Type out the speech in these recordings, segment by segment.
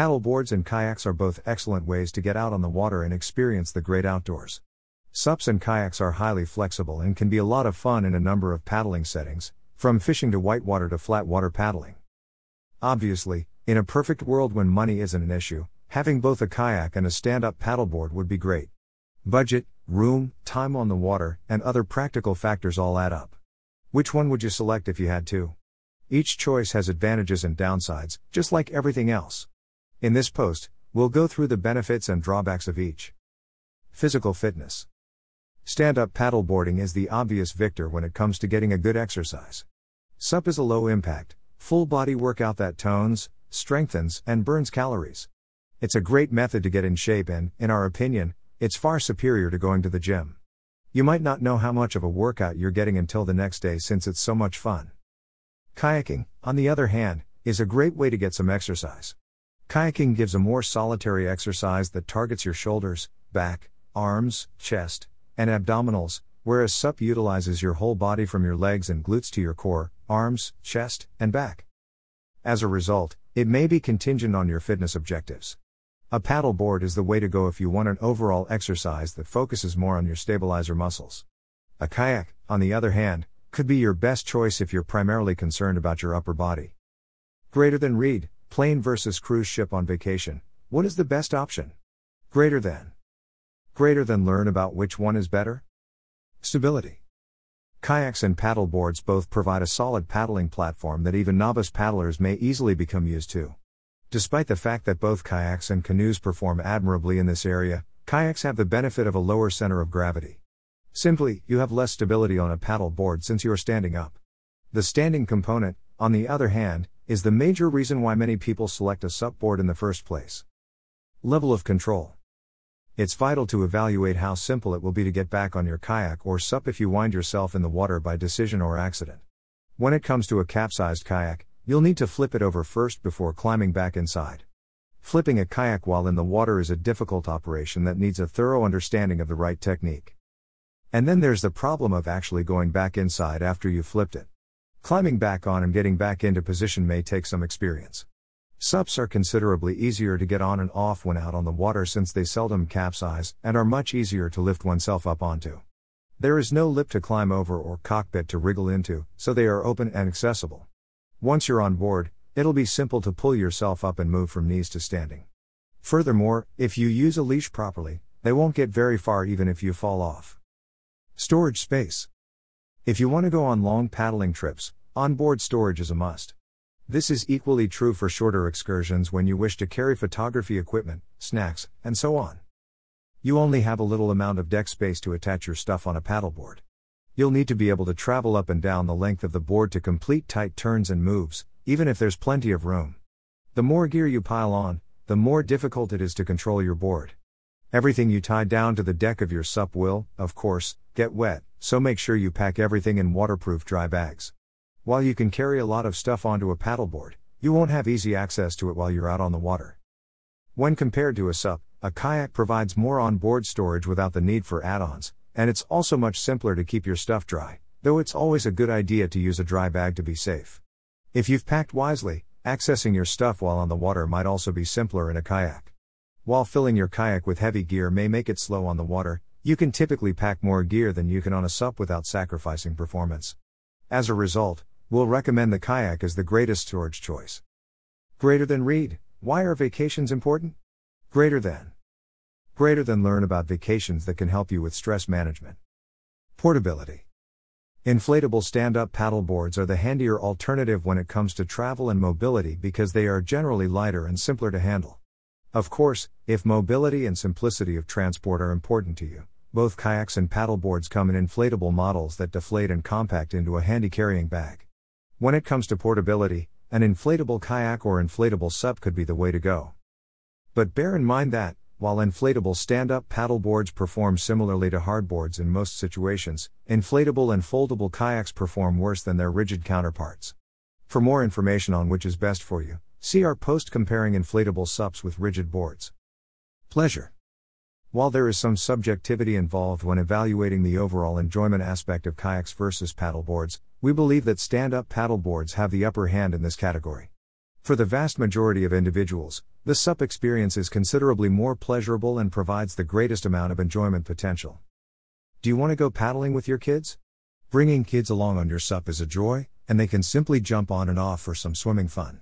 Paddleboards and kayaks are both excellent ways to get out on the water and experience the great outdoors. SUPs and kayaks are highly flexible and can be a lot of fun in a number of paddling settings, from fishing to whitewater to flat water paddling. Obviously, in a perfect world when money isn't an issue, having both a kayak and a stand up paddleboard would be great. Budget, room, time on the water, and other practical factors all add up. Which one would you select if you had to? Each choice has advantages and downsides, just like everything else. In this post, we'll go through the benefits and drawbacks of each. Physical fitness. Stand up paddleboarding is the obvious victor when it comes to getting a good exercise. SUP is a low impact, full body workout that tones, strengthens, and burns calories. It's a great method to get in shape, and, in our opinion, it's far superior to going to the gym. You might not know how much of a workout you're getting until the next day since it's so much fun. Kayaking, on the other hand, is a great way to get some exercise. Kayaking gives a more solitary exercise that targets your shoulders, back, arms, chest, and abdominals, whereas SUP utilizes your whole body from your legs and glutes to your core, arms, chest, and back. As a result, it may be contingent on your fitness objectives. A paddleboard is the way to go if you want an overall exercise that focuses more on your stabilizer muscles. A kayak, on the other hand, could be your best choice if you're primarily concerned about your upper body. Greater than read, plane versus cruise ship on vacation, what is the best option? Greater than. Greater than learn about which one is better? Stability. Kayaks and paddleboards both provide a solid paddling platform that even novice paddlers may easily become used to. Despite the fact that both kayaks and canoes perform admirably in this area, kayaks have the benefit of a lower center of gravity. Simply, you have less stability on a paddle board since you are standing up. The standing component, on the other hand, is the major reason why many people select a SUP board in the first place. Level of control. It's vital to evaluate how simple it will be to get back on your kayak or SUP if you wind yourself in the water by decision or accident. When it comes to a capsized kayak, You'll need to flip it over first before climbing back inside. Flipping a kayak while in the water is a difficult operation that needs a thorough understanding of the right technique. And then there's the problem of actually going back inside after you've flipped it. Climbing back on and getting back into position may take some experience. SUPs are considerably easier to get on and off when out on the water since they seldom capsize and are much easier to lift oneself up onto. There is no lip to climb over or cockpit to wriggle into, so they are open and accessible. Once you're on board, it'll be simple to pull yourself up and move from knees to standing. Furthermore, if you use a leash properly, they won't get very far even if you fall off. Storage space. If you want to go on long paddling trips, onboard storage is a must. This is equally true for shorter excursions when you wish to carry photography equipment, snacks, and so on. You only have a little amount of deck space to attach your stuff on a paddleboard. You'll need to be able to travel up and down the length of the board to complete tight turns and moves, even if there's plenty of room. The more gear you pile on, the more difficult it is to control your board. Everything you tie down to the deck of your SUP will, of course, get wet, so make sure you pack everything in waterproof dry bags. While you can carry a lot of stuff onto a paddleboard, you won't have easy access to it while you're out on the water. When compared to a SUP, a kayak provides more on-board storage without the need for add-ons, and it's also much simpler to keep your stuff dry, though it's always a good idea to use a dry bag to be safe. If you've packed wisely, accessing your stuff while on the water might also be simpler in a kayak. While filling your kayak with heavy gear may make it slow on the water, you can typically pack more gear than you can on a SUP without sacrificing performance. As a result, we'll recommend the kayak as the greatest storage choice. Greater than read, why are vacations important? Greater than. Greater than learn about vacations that can help you with stress management. Portability. Inflatable stand up paddleboards are the handier alternative when it comes to travel and mobility because they are generally lighter and simpler to handle. Of course, if mobility and simplicity of transport are important to you, both kayaks and paddleboards come in inflatable models that deflate and compact into a handy carrying bag. When it comes to portability, an inflatable kayak or inflatable SUP could be the way to go. But bear in mind that, while inflatable stand up paddleboards perform similarly to hardboards in most situations, inflatable and foldable kayaks perform worse than their rigid counterparts. For more information on which is best for you, see our post comparing inflatable SUPs with rigid boards. Pleasure. While there is some subjectivity involved when evaluating the overall enjoyment aspect of kayaks versus paddleboards, we believe that stand up paddleboards have the upper hand in this category. For the vast majority of individuals, the SUP experience is considerably more pleasurable and provides the greatest amount of enjoyment potential. Do you want to go paddling with your kids? Bringing kids along on your SUP is a joy, and they can simply jump on and off for some swimming fun.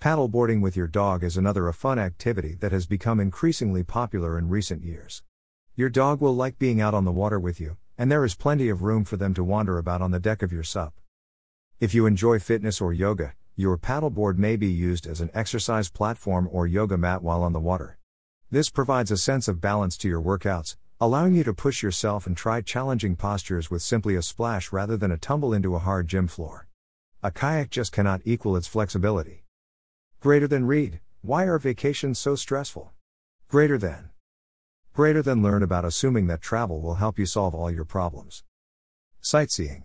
Paddleboarding with your dog is another a fun activity that has become increasingly popular in recent years. Your dog will like being out on the water with you, and there is plenty of room for them to wander about on the deck of your SUP. If you enjoy fitness or yoga, your paddleboard may be used as an exercise platform or yoga mat while on the water. This provides a sense of balance to your workouts, allowing you to push yourself and try challenging postures with simply a splash rather than a tumble into a hard gym floor. A kayak just cannot equal its flexibility. Greater than read, why are vacations so stressful? Greater than. Greater than learn about assuming that travel will help you solve all your problems. Sightseeing.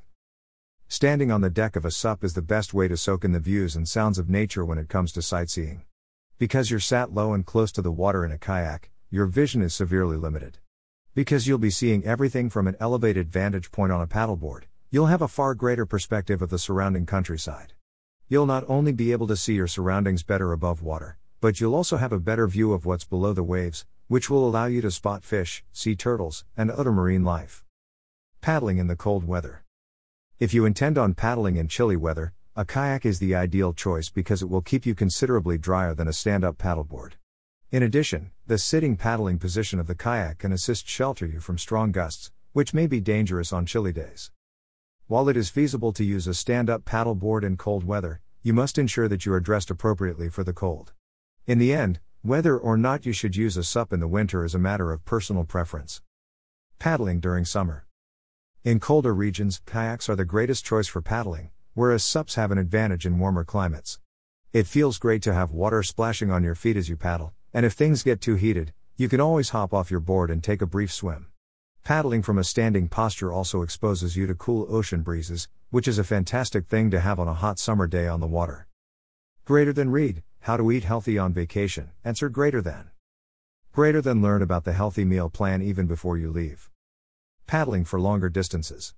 Standing on the deck of a SUP is the best way to soak in the views and sounds of nature when it comes to sightseeing. Because you're sat low and close to the water in a kayak, your vision is severely limited. Because you'll be seeing everything from an elevated vantage point on a paddleboard, you'll have a far greater perspective of the surrounding countryside. You'll not only be able to see your surroundings better above water, but you'll also have a better view of what's below the waves, which will allow you to spot fish, sea turtles, and other marine life. Paddling in the cold weather. If you intend on paddling in chilly weather, a kayak is the ideal choice because it will keep you considerably drier than a stand up paddleboard. In addition, the sitting paddling position of the kayak can assist shelter you from strong gusts, which may be dangerous on chilly days. While it is feasible to use a stand up paddleboard in cold weather, you must ensure that you are dressed appropriately for the cold. In the end, whether or not you should use a SUP in the winter is a matter of personal preference. Paddling during summer. In colder regions, kayaks are the greatest choice for paddling, whereas SUPs have an advantage in warmer climates. It feels great to have water splashing on your feet as you paddle, and if things get too heated, you can always hop off your board and take a brief swim. Paddling from a standing posture also exposes you to cool ocean breezes, which is a fantastic thing to have on a hot summer day on the water. Greater than read, how to eat healthy on vacation, answer greater than. Greater than learn about the healthy meal plan even before you leave. Paddling for longer distances.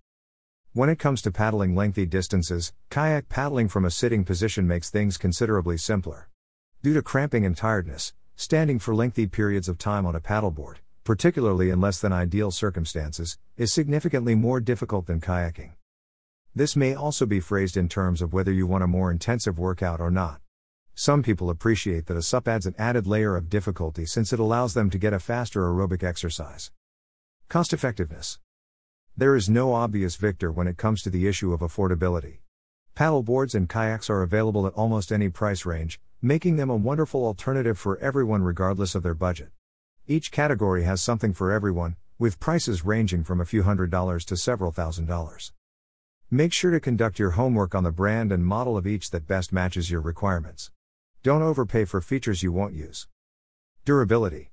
When it comes to paddling lengthy distances, kayak paddling from a sitting position makes things considerably simpler. Due to cramping and tiredness, standing for lengthy periods of time on a paddleboard, particularly in less than ideal circumstances, is significantly more difficult than kayaking. This may also be phrased in terms of whether you want a more intensive workout or not. Some people appreciate that a SUP adds an added layer of difficulty since it allows them to get a faster aerobic exercise. Cost effectiveness. There is no obvious victor when it comes to the issue of affordability. Paddleboards and kayaks are available at almost any price range, making them a wonderful alternative for everyone regardless of their budget. Each category has something for everyone, with prices ranging from a few hundred dollars to several thousand dollars. Make sure to conduct your homework on the brand and model of each that best matches your requirements. Don't overpay for features you won't use. Durability.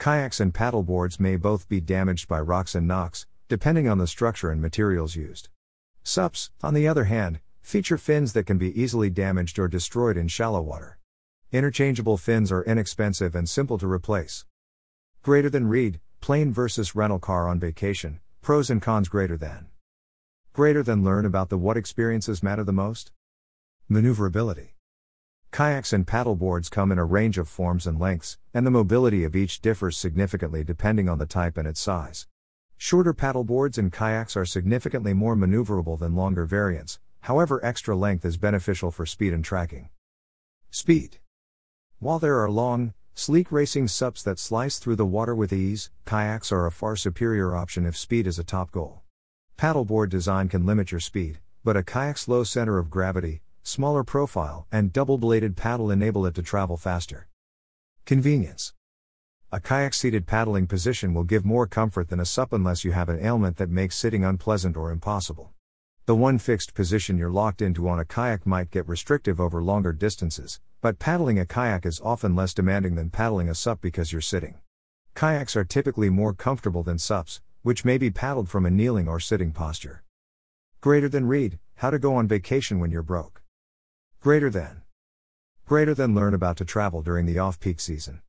Kayaks and paddleboards may both be damaged by rocks and knocks, depending on the structure and materials used. SUPs, on the other hand, feature fins that can be easily damaged or destroyed in shallow water. Interchangeable fins are inexpensive and simple to replace. Greater than read, plane versus rental car on vacation, pros and cons greater than. Greater than learn about the what experiences matter the most? Maneuverability. Kayaks and paddleboards come in a range of forms and lengths, and the mobility of each differs significantly depending on the type and its size. Shorter paddleboards and kayaks are significantly more maneuverable than longer variants, however, extra length is beneficial for speed and tracking. Speed. While there are long, sleek racing SUPs that slice through the water with ease, kayaks are a far superior option if speed is a top goal. Paddleboard design can limit your speed, but a kayak's low center of gravity, smaller profile, and double bladed paddle enable it to travel faster. Convenience. A kayak seated paddling position will give more comfort than a SUP unless you have an ailment that makes sitting unpleasant or impossible. The one fixed position you're locked into on a kayak might get restrictive over longer distances, but paddling a kayak is often less demanding than paddling a SUP because you're sitting. Kayaks are typically more comfortable than SUPs, which may be paddled from a kneeling or sitting posture. Greater than read, how to go on vacation when you're broke. Greater than. Greater than learn about to travel during the off peak season.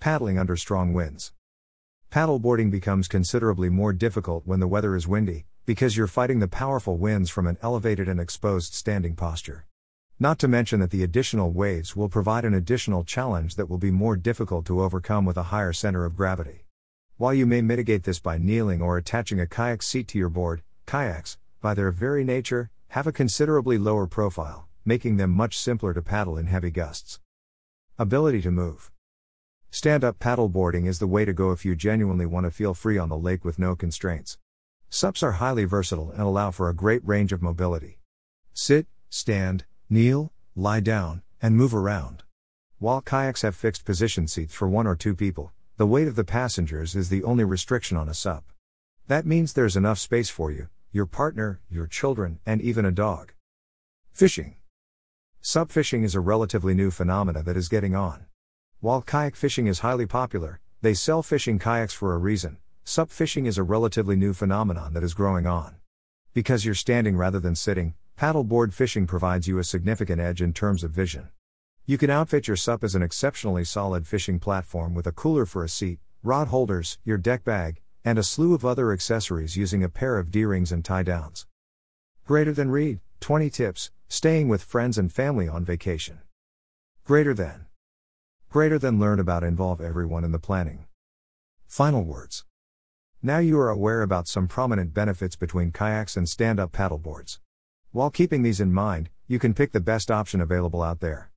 Paddling under strong winds. Paddleboarding becomes considerably more difficult when the weather is windy, because you're fighting the powerful winds from an elevated and exposed standing posture. Not to mention that the additional waves will provide an additional challenge that will be more difficult to overcome with a higher center of gravity. While you may mitigate this by kneeling or attaching a kayak seat to your board, kayaks, by their very nature, have a considerably lower profile, making them much simpler to paddle in heavy gusts. Ability to move. Stand up paddleboarding is the way to go if you genuinely want to feel free on the lake with no constraints. SUPs are highly versatile and allow for a great range of mobility. Sit, stand, kneel, lie down, and move around. While kayaks have fixed position seats for one or two people, the weight of the passengers is the only restriction on a SUP. That means there's enough space for you, your partner, your children, and even a dog. Fishing. SUP fishing is a relatively new phenomena that is getting on. While kayak fishing is highly popular, they sell fishing kayaks for a reason. SUP fishing is a relatively new phenomenon that is growing on. Because you're standing rather than sitting, Paddleboard fishing provides you a significant edge in terms of vision. You can outfit your SUP as an exceptionally solid fishing platform with a cooler for a seat, rod holders, your deck bag, and a slew of other accessories using a pair of D rings and tie downs. Greater than read 20 tips, staying with friends and family on vacation. Greater than. Greater than learn about involve everyone in the planning. Final words. Now you are aware about some prominent benefits between kayaks and stand up paddleboards. While keeping these in mind, you can pick the best option available out there.